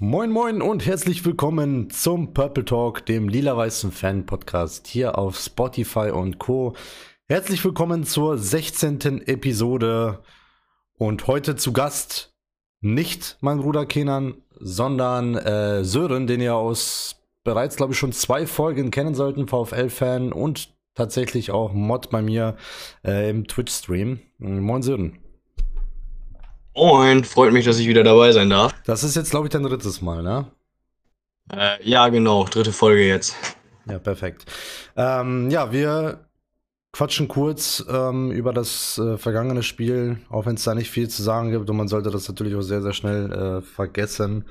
Moin Moin und herzlich willkommen zum Purple Talk, dem lila-weißen Fan-Podcast hier auf Spotify und Co. Herzlich willkommen zur 16. Episode und heute zu Gast nicht mein Bruder Kenan, sondern äh, Sören, den ihr aus bereits, glaube ich, schon zwei Folgen kennen sollten, VfL-Fan und tatsächlich auch Mod bei mir äh, im Twitch-Stream. Moin Sören. Moin, freut mich, dass ich wieder dabei sein darf. Das ist jetzt, glaube ich, dein drittes Mal, ne? Äh, ja, genau, dritte Folge jetzt. Ja, perfekt. Ähm, ja, wir quatschen kurz ähm, über das äh, vergangene Spiel, auch wenn es da nicht viel zu sagen gibt und man sollte das natürlich auch sehr, sehr schnell äh, vergessen.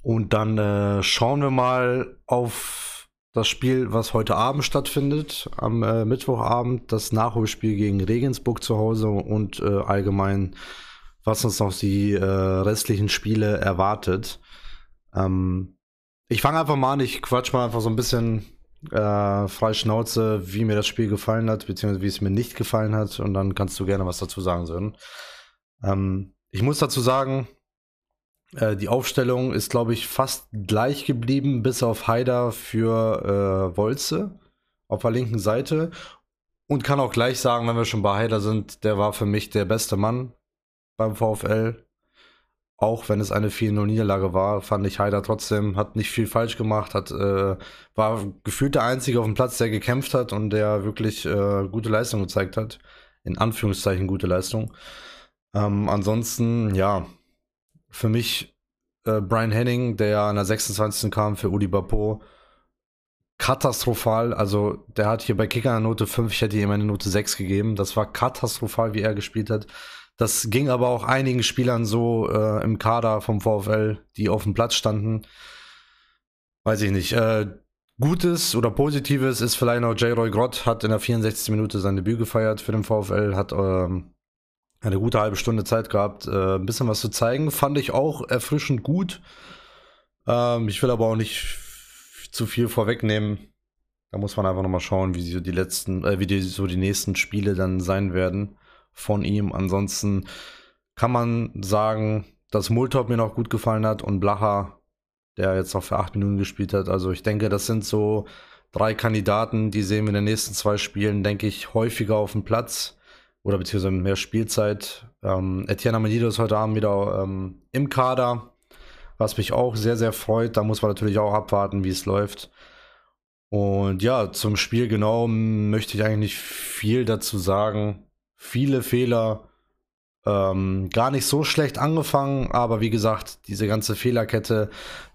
Und dann äh, schauen wir mal auf das Spiel, was heute Abend stattfindet, am äh, Mittwochabend, das Nachholspiel gegen Regensburg zu Hause und äh, allgemein was uns noch die äh, restlichen Spiele erwartet. Ähm, ich fange einfach mal an, ich quatsch mal einfach so ein bisschen äh, frei Schnauze, wie mir das Spiel gefallen hat, beziehungsweise wie es mir nicht gefallen hat, und dann kannst du gerne was dazu sagen, Sören. Ähm, ich muss dazu sagen, äh, die Aufstellung ist, glaube ich, fast gleich geblieben, bis auf Haider für äh, Wolze auf der linken Seite. Und kann auch gleich sagen, wenn wir schon bei Haider sind, der war für mich der beste Mann beim VfL. Auch wenn es eine 4-0-Niederlage war, fand ich Haider trotzdem, hat nicht viel falsch gemacht, hat, äh, war gefühlt der Einzige auf dem Platz, der gekämpft hat und der wirklich äh, gute Leistung gezeigt hat. In Anführungszeichen gute Leistung. Ähm, ansonsten, ja, für mich äh, Brian Henning, der an der 26. kam für Udi Bapo, katastrophal. Also, der hat hier bei Kicker eine Note 5, ich hätte ihm eine Note 6 gegeben. Das war katastrophal, wie er gespielt hat. Das ging aber auch einigen Spielern so äh, im Kader vom VfL, die auf dem Platz standen. Weiß ich nicht. Äh, Gutes oder Positives ist vielleicht noch J-Roy Grott, hat in der 64. Minute sein Debüt gefeiert für den VfL, hat ähm, eine gute halbe Stunde Zeit gehabt, äh, ein bisschen was zu zeigen. Fand ich auch erfrischend gut. Ähm, ich will aber auch nicht zu viel vorwegnehmen. Da muss man einfach nochmal schauen, wie so die letzten, äh, wie die, so die nächsten Spiele dann sein werden von ihm. Ansonsten kann man sagen, dass Multop mir noch gut gefallen hat und Blacher, der jetzt noch für acht Minuten gespielt hat. Also ich denke, das sind so drei Kandidaten, die sehen wir in den nächsten zwei Spielen, denke ich, häufiger auf dem Platz oder beziehungsweise mehr Spielzeit. Ähm, Etienne Amenido ist heute Abend wieder ähm, im Kader, was mich auch sehr, sehr freut. Da muss man natürlich auch abwarten, wie es läuft. Und ja, zum Spiel genau möchte ich eigentlich nicht viel dazu sagen viele Fehler. Ähm, gar nicht so schlecht angefangen, aber wie gesagt, diese ganze Fehlerkette,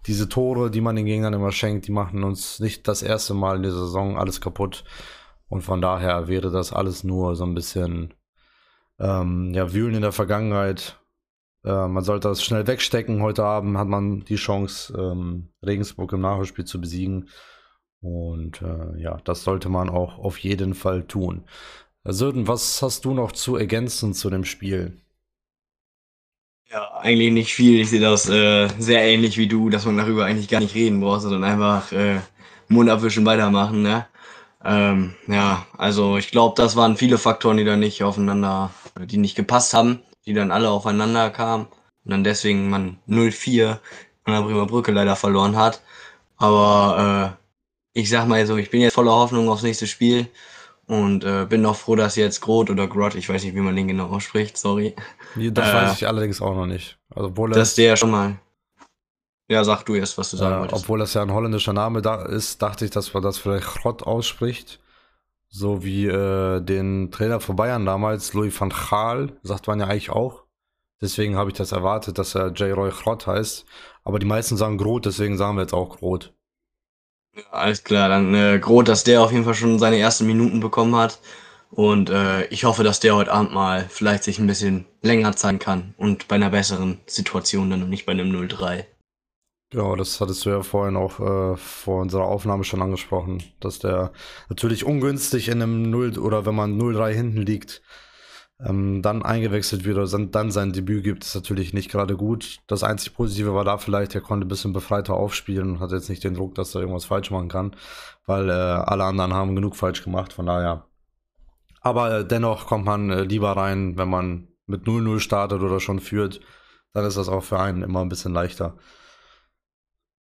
diese Tore, die man den Gegnern immer schenkt, die machen uns nicht das erste Mal in der Saison alles kaputt. Und von daher wäre das alles nur so ein bisschen ähm, ja, Wühlen in der Vergangenheit. Äh, man sollte das schnell wegstecken. Heute Abend hat man die Chance, ähm, Regensburg im Nachholspiel zu besiegen. Und äh, ja, das sollte man auch auf jeden Fall tun. Söden, was hast du noch zu ergänzen zu dem Spiel? Ja, eigentlich nicht viel. Ich sehe das äh, sehr ähnlich wie du, dass man darüber eigentlich gar nicht reden braucht, sondern einfach äh, Mund abwischen, weitermachen. Ne? Ähm, ja, also ich glaube, das waren viele Faktoren, die dann nicht aufeinander, die nicht gepasst haben, die dann alle aufeinander kamen und dann deswegen man 0-4 an der Bremer Brücke leider verloren hat. Aber äh, ich sag mal so, ich bin jetzt voller Hoffnung aufs nächste Spiel und äh, bin auch froh, dass jetzt Groth oder Grot, ich weiß nicht, wie man den genau ausspricht, sorry. Das äh, weiß ich allerdings auch noch nicht. Also, obwohl dass der schon mal. Ja, sag du erst, was du sagen äh, wolltest. Obwohl das ja ein holländischer Name da ist, dachte ich, dass man das vielleicht Grot ausspricht. So wie äh, den Trainer von Bayern damals, Louis van Gaal, sagt man ja eigentlich auch. Deswegen habe ich das erwartet, dass er J. Roy Grot heißt. Aber die meisten sagen Groth, deswegen sagen wir jetzt auch Groth. Alles klar, dann äh, Groth, dass der auf jeden Fall schon seine ersten Minuten bekommen hat. Und äh, ich hoffe, dass der heute Abend mal vielleicht sich ein bisschen länger zeigen kann und bei einer besseren Situation dann und nicht bei einem 0-3. Genau, das hattest du ja vorhin auch äh, vor unserer Aufnahme schon angesprochen, dass der natürlich ungünstig in einem 0 oder wenn man 0-3 hinten liegt, ähm, dann eingewechselt wird oder dann sein Debüt gibt, ist natürlich nicht gerade gut. Das einzige Positive war da vielleicht, er konnte ein bisschen befreiter aufspielen und hat jetzt nicht den Druck, dass er irgendwas falsch machen kann, weil äh, alle anderen haben genug falsch gemacht, von daher. Aber äh, dennoch kommt man äh, lieber rein, wenn man mit 0-0 startet oder schon führt, dann ist das auch für einen immer ein bisschen leichter.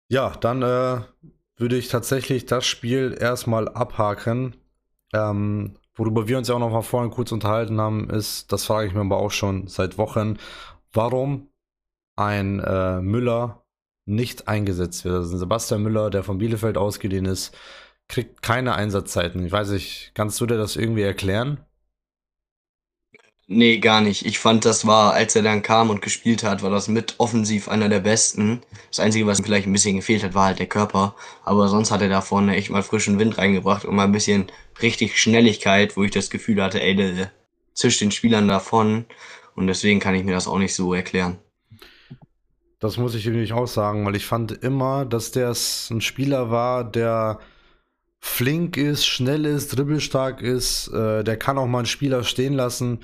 Ja, dann äh, würde ich tatsächlich das Spiel erstmal abhaken. Ähm, worüber wir uns ja auch noch mal vorhin kurz unterhalten haben, ist, das frage ich mir aber auch schon seit Wochen, warum ein äh, Müller nicht eingesetzt wird. Also Sebastian Müller, der von Bielefeld ausgeliehen ist, kriegt keine Einsatzzeiten. Ich weiß nicht, kannst du dir das irgendwie erklären? Nee, gar nicht. Ich fand, das war, als er dann kam und gespielt hat, war das mit offensiv einer der besten. Das Einzige, was ihm vielleicht ein bisschen gefehlt hat, war halt der Körper. Aber sonst hat er da vorne echt mal frischen Wind reingebracht und mal ein bisschen richtig Schnelligkeit, wo ich das Gefühl hatte, ey, der, zischt den Spielern davon. Und deswegen kann ich mir das auch nicht so erklären. Das muss ich nämlich auch sagen, weil ich fand immer, dass der ein Spieler war, der flink ist, schnell ist, dribbelstark ist, äh, der kann auch mal einen Spieler stehen lassen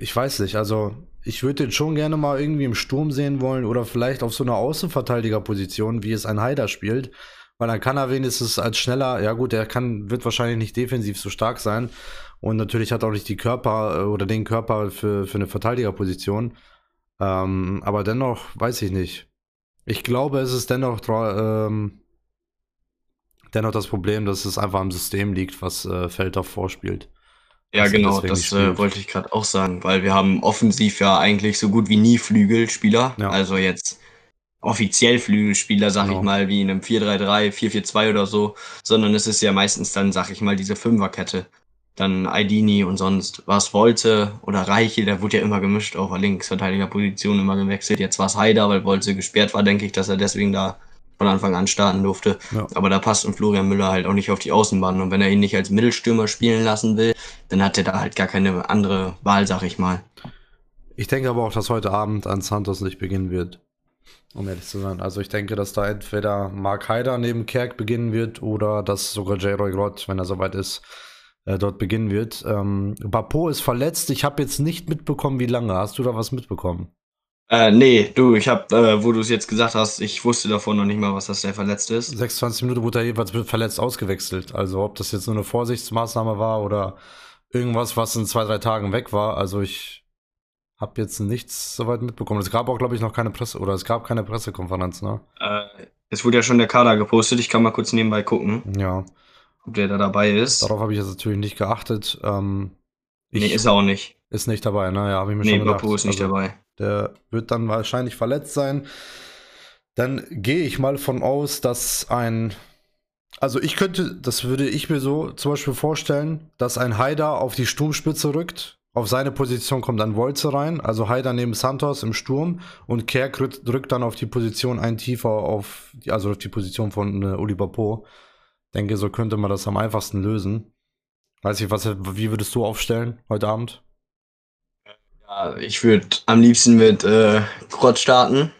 ich weiß nicht, also ich würde den schon gerne mal irgendwie im Sturm sehen wollen oder vielleicht auf so einer Außenverteidigerposition, wie es ein Haider spielt, weil dann kann er wenigstens als schneller, ja gut, der kann, wird wahrscheinlich nicht defensiv so stark sein und natürlich hat er auch nicht die Körper äh, oder den Körper für, für eine Verteidigerposition. Ähm, aber dennoch, weiß ich nicht. Ich glaube, es ist dennoch, ähm, dennoch das Problem, dass es einfach am System liegt, was äh, Feldhoff vorspielt. Ja, genau, das äh, wollte ich gerade auch sagen, weil wir haben offensiv ja eigentlich so gut wie nie Flügelspieler. Ja. Also jetzt offiziell Flügelspieler, sag genau. ich mal, wie in einem 4-3-3, 4-4-2 oder so, sondern es ist ja meistens dann, sag ich mal, diese Fünferkette. Dann Aidini und sonst was wollte oder Reiche, der wurde ja immer gemischt auf der Linksverteidigerposition immer gewechselt. Jetzt war es Haider, weil Wolze gesperrt war, denke ich, dass er deswegen da von Anfang an starten durfte. Ja. Aber da passt ein Florian Müller halt auch nicht auf die Außenbahn. Und wenn er ihn nicht als Mittelstürmer spielen lassen will, dann hat er da halt gar keine andere Wahl, sag ich mal. Ich denke aber auch, dass heute Abend an Santos nicht beginnen wird. Um ehrlich zu sein. Also ich denke, dass da entweder Mark Haider neben Kerk beginnen wird oder dass sogar J-Roy Grott, wenn er soweit ist, äh, dort beginnen wird. Ähm, Bapo ist verletzt. Ich habe jetzt nicht mitbekommen, wie lange. Hast du da was mitbekommen? Äh, nee, du, ich hab, äh, wo du es jetzt gesagt hast, ich wusste davon noch nicht mal, was das der verletzt ist. 26 Minuten wurde er jeweils verletzt ausgewechselt. Also ob das jetzt nur eine Vorsichtsmaßnahme war oder irgendwas, was in zwei, drei Tagen weg war. Also ich habe jetzt nichts soweit mitbekommen. Es gab auch, glaube ich, noch keine Presse oder es gab keine Pressekonferenz, ne? Äh, es wurde ja schon der Kader gepostet. Ich kann mal kurz nebenbei gucken. Ja. Ob der da dabei ist. Darauf habe ich jetzt natürlich nicht geachtet. Ähm, nee, ist er auch nicht. Ist nicht dabei, ne? Ja, habe ich mir nee, schon gedacht. Bapu ist nicht also, dabei. Der wird dann wahrscheinlich verletzt sein. Dann gehe ich mal von aus, dass ein. Also ich könnte, das würde ich mir so zum Beispiel vorstellen, dass ein Haider auf die Sturmspitze rückt. Auf seine Position kommt dann Wolze rein, also Haider neben Santos im Sturm und Kerk drückt dann auf die Position ein tiefer auf, also auf die Position von äh, Oliver Po. Denke, so könnte man das am einfachsten lösen. Weiß ich, was, wie würdest du aufstellen heute Abend? Ich würde am liebsten mit äh, Grott starten.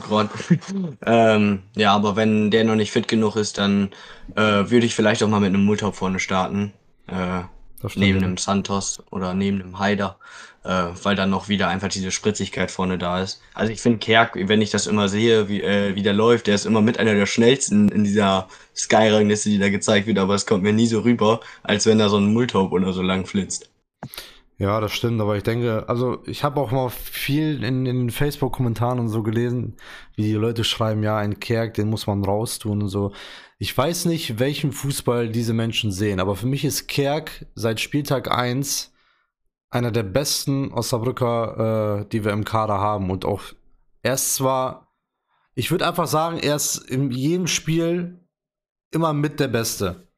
Grott. ähm, ja, aber wenn der noch nicht fit genug ist, dann äh, würde ich vielleicht auch mal mit einem Multop vorne starten. Äh, neben einem Santos oder neben einem Haider, äh, weil dann noch wieder einfach diese Spritzigkeit vorne da ist. Also ich finde Kerk, wenn ich das immer sehe, wie, äh, wie der läuft, der ist immer mit einer der schnellsten in dieser Sky-Rangliste, die da gezeigt wird, aber es kommt mir nie so rüber, als wenn da so ein Multop oder so lang flitzt. Ja, das stimmt, aber ich denke, also ich habe auch mal viel in, in den Facebook-Kommentaren und so gelesen, wie die Leute schreiben, ja, ein Kerk, den muss man raustun und so. Ich weiß nicht, welchen Fußball diese Menschen sehen, aber für mich ist Kerk seit Spieltag 1 einer der besten Osnabrücker, äh, die wir im Kader haben. Und auch er ist zwar, ich würde einfach sagen, er ist in jedem Spiel immer mit der Beste.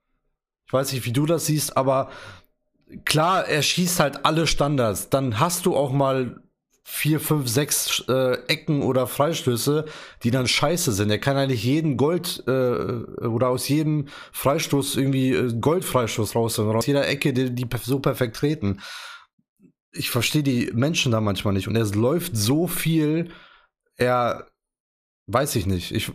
Ich weiß nicht, wie du das siehst, aber klar, er schießt halt alle Standards. Dann hast du auch mal vier, fünf, sechs äh, Ecken oder Freistöße, die dann scheiße sind. Er kann eigentlich jeden Gold äh, oder aus jedem Freistoß irgendwie äh, Goldfreistoß rausholen. Oder aus jeder Ecke, die, die so perfekt treten. Ich verstehe die Menschen da manchmal nicht. Und er läuft so viel, er weiß ich nicht. Ich,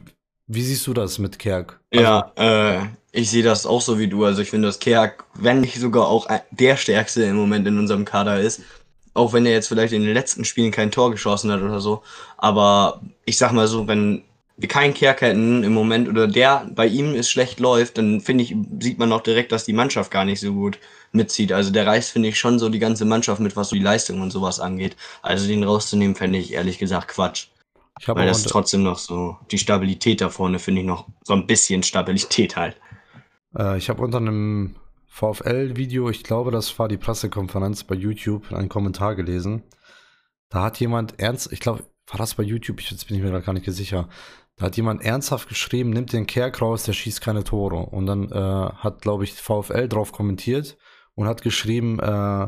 wie siehst du das mit Kerk? Also, ja, äh, ich sehe das auch so wie du. Also ich finde, dass Kerk, wenn nicht sogar auch der stärkste im Moment in unserem Kader ist, auch wenn er jetzt vielleicht in den letzten Spielen kein Tor geschossen hat oder so. Aber ich sag mal so, wenn wir keinen Kerk hätten im Moment oder der bei ihm es schlecht läuft, dann finde ich, sieht man auch direkt, dass die Mannschaft gar nicht so gut mitzieht. Also der reißt, finde ich, schon so die ganze Mannschaft mit, was so die Leistung und sowas angeht. Also den rauszunehmen, fände ich ehrlich gesagt Quatsch. Ich Weil das trotzdem noch so, die Stabilität da vorne finde ich noch so ein bisschen Stabilität halt. Äh, ich habe unter einem VfL-Video, ich glaube, das war die Pressekonferenz bei YouTube, einen Kommentar gelesen. Da hat jemand ernst, ich glaube, war das bei YouTube? Ich jetzt bin ich mir gar nicht sicher. Da hat jemand ernsthaft geschrieben, nimmt den Kerk raus, der schießt keine Tore. Und dann äh, hat, glaube ich, VfL drauf kommentiert und hat geschrieben, äh,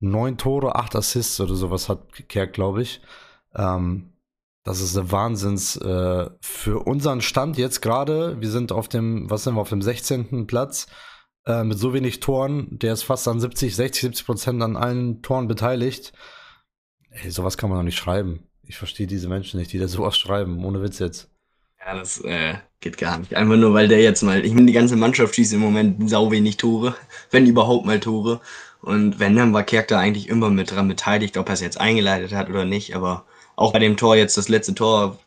neun Tore, acht Assists oder sowas hat Kerk, glaube ich. Ähm, das ist der Wahnsinns äh, für unseren Stand jetzt gerade. Wir sind auf dem, was sind wir, auf dem 16. Platz äh, mit so wenig Toren. Der ist fast an 70, 60, 70 Prozent an allen Toren beteiligt. Ey, sowas kann man doch nicht schreiben. Ich verstehe diese Menschen nicht, die da sowas schreiben, ohne Witz jetzt. Ja, das äh, geht gar nicht. Einfach nur, weil der jetzt mal, ich meine, die ganze Mannschaft schießt im Moment sau wenig Tore, wenn überhaupt mal Tore. Und wenn, dann war Kerk da eigentlich immer mit dran beteiligt, ob er es jetzt eingeleitet hat oder nicht. Aber auch bei dem Tor jetzt, das letzte Tor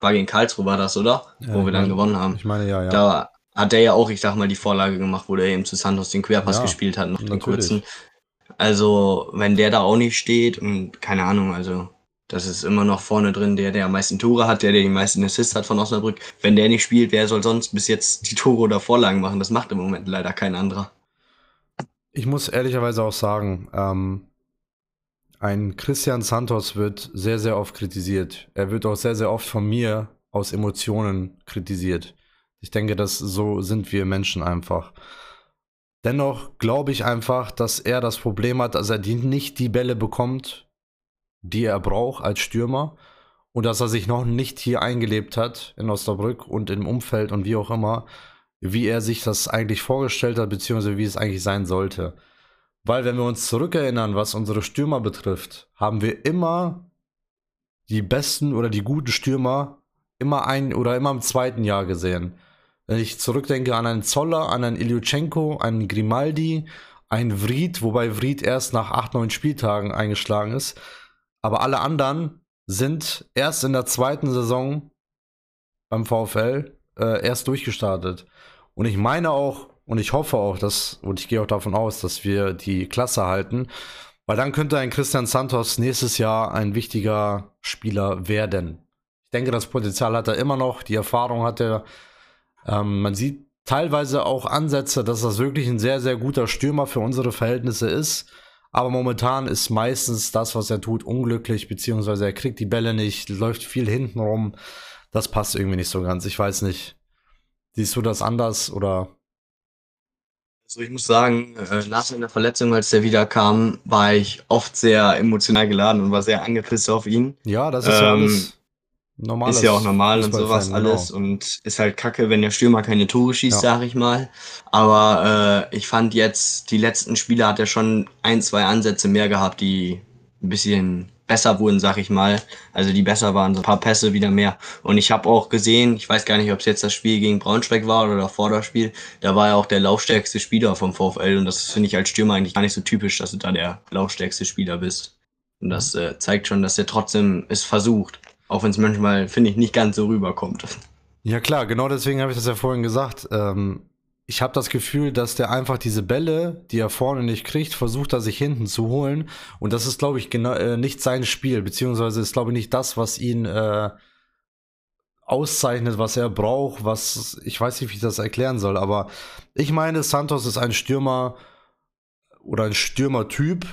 war gegen Karlsruhe, war das, oder? Ja, Wo wir dann meine, gewonnen haben. Ich meine, ja, ja. Da hat der ja auch, ich sag mal, die Vorlage gemacht, wo der eben zu Santos den Querpass ja, gespielt hat, noch den kurzen. Also, wenn der da auch nicht steht und keine Ahnung, also das ist immer noch vorne drin, der, der am meisten Tore hat, der, der die meisten Assists hat von Osnabrück. Wenn der nicht spielt, wer soll sonst bis jetzt die Tore oder Vorlagen machen? Das macht im Moment leider kein anderer. Ich muss ehrlicherweise auch sagen, ähm, ein Christian Santos wird sehr, sehr oft kritisiert. Er wird auch sehr, sehr oft von mir aus Emotionen kritisiert. Ich denke, dass so sind wir Menschen einfach. Dennoch glaube ich einfach, dass er das Problem hat, dass er die, nicht die Bälle bekommt, die er braucht als Stürmer und dass er sich noch nicht hier eingelebt hat in Osnabrück und im Umfeld und wie auch immer, wie er sich das eigentlich vorgestellt hat, beziehungsweise wie es eigentlich sein sollte. Weil wenn wir uns zurückerinnern, was unsere Stürmer betrifft, haben wir immer die besten oder die guten Stürmer immer ein oder immer im zweiten Jahr gesehen. Wenn ich zurückdenke an einen Zoller, an einen Ilyuchenko, einen Grimaldi, einen Vried, wobei Vried erst nach acht, neun Spieltagen eingeschlagen ist, aber alle anderen sind erst in der zweiten Saison beim VfL äh, erst durchgestartet. Und ich meine auch, und ich hoffe auch, dass, und ich gehe auch davon aus, dass wir die Klasse halten, weil dann könnte ein Christian Santos nächstes Jahr ein wichtiger Spieler werden. Ich denke, das Potenzial hat er immer noch, die Erfahrung hat er. Ähm, man sieht teilweise auch Ansätze, dass das wirklich ein sehr, sehr guter Stürmer für unsere Verhältnisse ist. Aber momentan ist meistens das, was er tut, unglücklich, beziehungsweise er kriegt die Bälle nicht, läuft viel hinten rum. Das passt irgendwie nicht so ganz. Ich weiß nicht. Siehst du das anders oder? Also ich muss sagen, äh, nach seiner Verletzung, als der wieder kam, war ich oft sehr emotional geladen und war sehr angepisst auf ihn. Ja, das ist ähm, ja alles Normales ist ja auch normal und sowas genau. alles und ist halt kacke, wenn der Stürmer keine Tore schießt, ja. sag ich mal. Aber äh, ich fand jetzt, die letzten Spiele hat er schon ein, zwei Ansätze mehr gehabt, die ein bisschen besser wurden, sag ich mal. Also die besser waren, so ein paar Pässe wieder mehr. Und ich habe auch gesehen, ich weiß gar nicht, ob es jetzt das Spiel gegen Braunschweig war oder vor das Spiel, da war er auch der laufstärkste Spieler vom VfL und das finde ich als Stürmer eigentlich gar nicht so typisch, dass du da der laufstärkste Spieler bist. Und das äh, zeigt schon, dass er trotzdem es versucht. Auch wenn es manchmal, finde ich, nicht ganz so rüberkommt. Ja klar, genau deswegen habe ich das ja vorhin gesagt. Ähm, ich habe das Gefühl, dass der einfach diese Bälle, die er vorne nicht kriegt, versucht er sich hinten zu holen. Und das ist, glaube ich, genau, äh, nicht sein Spiel, beziehungsweise ist, glaube ich, nicht das, was ihn äh, auszeichnet, was er braucht, was ich weiß nicht, wie ich das erklären soll, aber ich meine, Santos ist ein Stürmer oder ein Stürmertyp,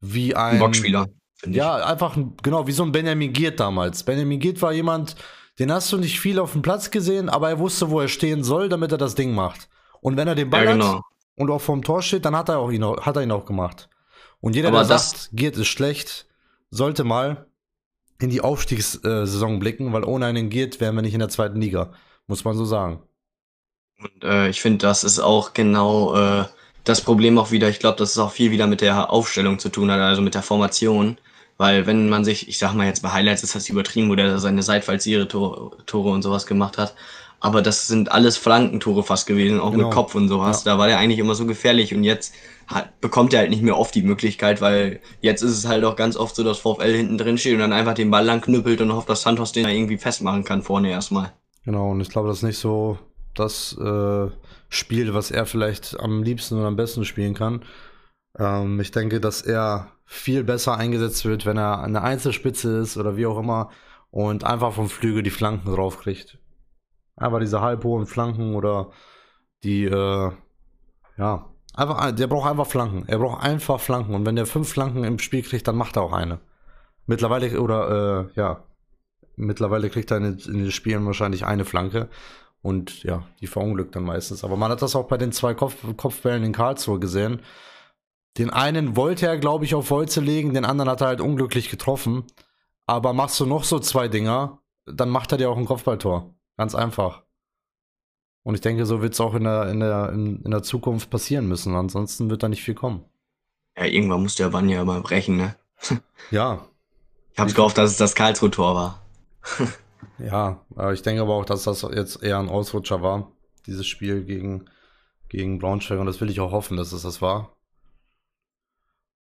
wie ein Boxspieler. Ja, einfach, genau, wie so ein Benjamin Giert damals. Benjamin Giert war jemand, den hast du nicht viel auf dem Platz gesehen, aber er wusste, wo er stehen soll, damit er das Ding macht. Und wenn er den Ball ja, genau. hat und auch vorm Tor steht, dann hat er, auch ihn, hat er ihn auch gemacht. Und jeder, aber der sagt, Giert ist schlecht, sollte mal in die Aufstiegssaison blicken, weil ohne einen Giert wären wir nicht in der zweiten Liga. Muss man so sagen. Und äh, ich finde, das ist auch genau äh, das Problem auch wieder. Ich glaube, dass es auch viel wieder mit der Aufstellung zu tun hat, also mit der Formation. Weil wenn man sich, ich sag mal jetzt bei Highlights ist das übertrieben, wo der seine seitfallsiere Tore, Tore und sowas gemacht hat. Aber das sind alles Flankentore fast gewesen, auch genau. mit Kopf und sowas. Ja. Da war der eigentlich immer so gefährlich und jetzt hat, bekommt er halt nicht mehr oft die Möglichkeit, weil jetzt ist es halt auch ganz oft so, dass VfL hinten drin steht und dann einfach den Ball lang knüppelt und hofft, dass Santos den da irgendwie festmachen kann vorne erstmal. Genau, und ich glaube, das ist nicht so das äh, Spiel, was er vielleicht am liebsten und am besten spielen kann. Ähm, ich denke, dass er viel besser eingesetzt wird, wenn er eine Einzelspitze ist oder wie auch immer und einfach vom Flügel die Flanken drauf Einfach diese halbhohen Flanken oder die, äh, ja, einfach, der braucht einfach Flanken. Er braucht einfach Flanken und wenn der fünf Flanken im Spiel kriegt, dann macht er auch eine. Mittlerweile, oder, äh, ja, mittlerweile kriegt er in, in den Spielen wahrscheinlich eine Flanke und ja, die verunglückt dann meistens. Aber man hat das auch bei den zwei Kopf Kopfbällen in Karlsruhe gesehen. Den einen wollte er, glaube ich, auf Wolze legen, den anderen hat er halt unglücklich getroffen. Aber machst du noch so zwei Dinger, dann macht er dir auch ein Kopfballtor. Ganz einfach. Und ich denke, so wird es auch in der, in, der, in, in, der Zukunft passieren müssen. Ansonsten wird da nicht viel kommen. Ja, irgendwann muss der Wann ja mal brechen, ne? ja. Ich hab's gehofft, dass es das Karlsruhe-Tor war. ja, aber ich denke aber auch, dass das jetzt eher ein Ausrutscher war, dieses Spiel gegen, gegen Braunschweig. Und das will ich auch hoffen, dass es das war.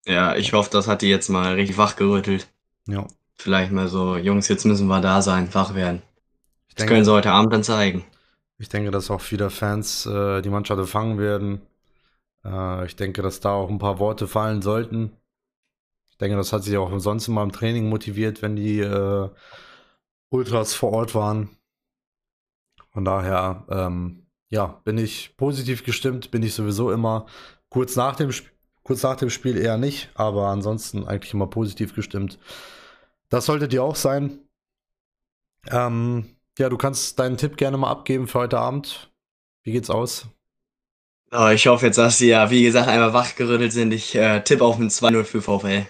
Ja, ich hoffe, das hat die jetzt mal richtig wachgerüttelt. Ja. Vielleicht mal so, Jungs, jetzt müssen wir da sein, wach werden. Ich das denke, können sie heute Abend dann zeigen. Ich denke, dass auch viele Fans äh, die Mannschaft fangen werden. Äh, ich denke, dass da auch ein paar Worte fallen sollten. Ich denke, das hat sich auch sonst immer im Training motiviert, wenn die äh, Ultras vor Ort waren. Von daher, ähm, ja, bin ich positiv gestimmt, bin ich sowieso immer. Kurz nach dem, kurz nach dem Spiel eher nicht, aber ansonsten eigentlich immer positiv gestimmt. Das solltet ihr auch sein. Ähm, ja, du kannst deinen Tipp gerne mal abgeben für heute Abend. Wie geht's aus? Oh, ich hoffe jetzt, dass sie ja, wie gesagt, einmal wachgerüttelt sind. Ich äh, tippe auf ein 2-0 für VfL.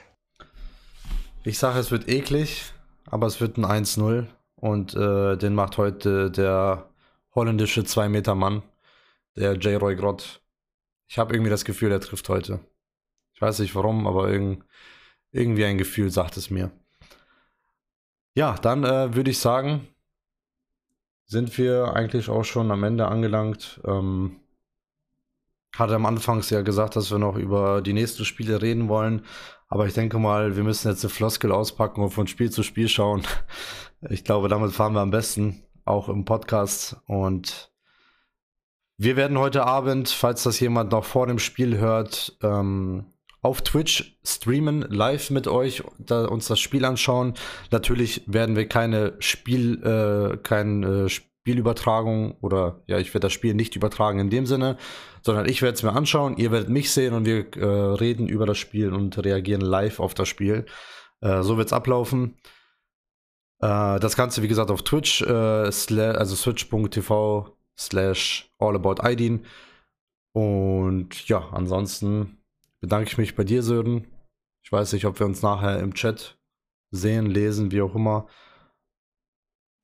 Ich sage, es wird eklig, aber es wird ein 1-0. Und äh, den macht heute der holländische 2-Meter-Mann, der J. Roy Grott. Ich habe irgendwie das Gefühl, er trifft heute. Ich weiß nicht warum, aber irgend, irgendwie ein Gefühl sagt es mir. Ja, dann äh, würde ich sagen, sind wir eigentlich auch schon am Ende angelangt. Ähm, hatte am Anfang ja gesagt, dass wir noch über die nächsten Spiele reden wollen. Aber ich denke mal, wir müssen jetzt eine Floskel auspacken und von Spiel zu Spiel schauen. Ich glaube, damit fahren wir am besten, auch im Podcast. Und wir werden heute Abend, falls das jemand noch vor dem Spiel hört, ähm, auf Twitch streamen, live mit euch, da, uns das Spiel anschauen. Natürlich werden wir keine Spiel, äh, keine äh, Spielübertragung oder ja, ich werde das Spiel nicht übertragen in dem Sinne, sondern ich werde es mir anschauen, ihr werdet mich sehen und wir äh, reden über das Spiel und reagieren live auf das Spiel. Äh, so wird es ablaufen. Äh, das Ganze, wie gesagt, auf Twitch, also switch.tv slash allaboutidin. Und ja, ansonsten bedanke ich mich bei dir, Sören. Ich weiß nicht, ob wir uns nachher im Chat sehen, lesen, wie auch immer.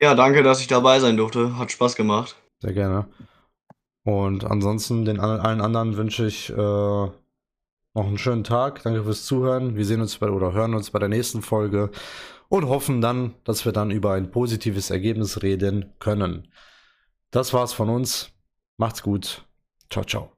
Ja, danke, dass ich dabei sein durfte. Hat Spaß gemacht. Sehr gerne. Und ansonsten den allen anderen wünsche ich äh, noch einen schönen Tag. Danke fürs Zuhören. Wir sehen uns bei oder hören uns bei der nächsten Folge und hoffen dann, dass wir dann über ein positives Ergebnis reden können. Das war's von uns. Macht's gut. Ciao, ciao.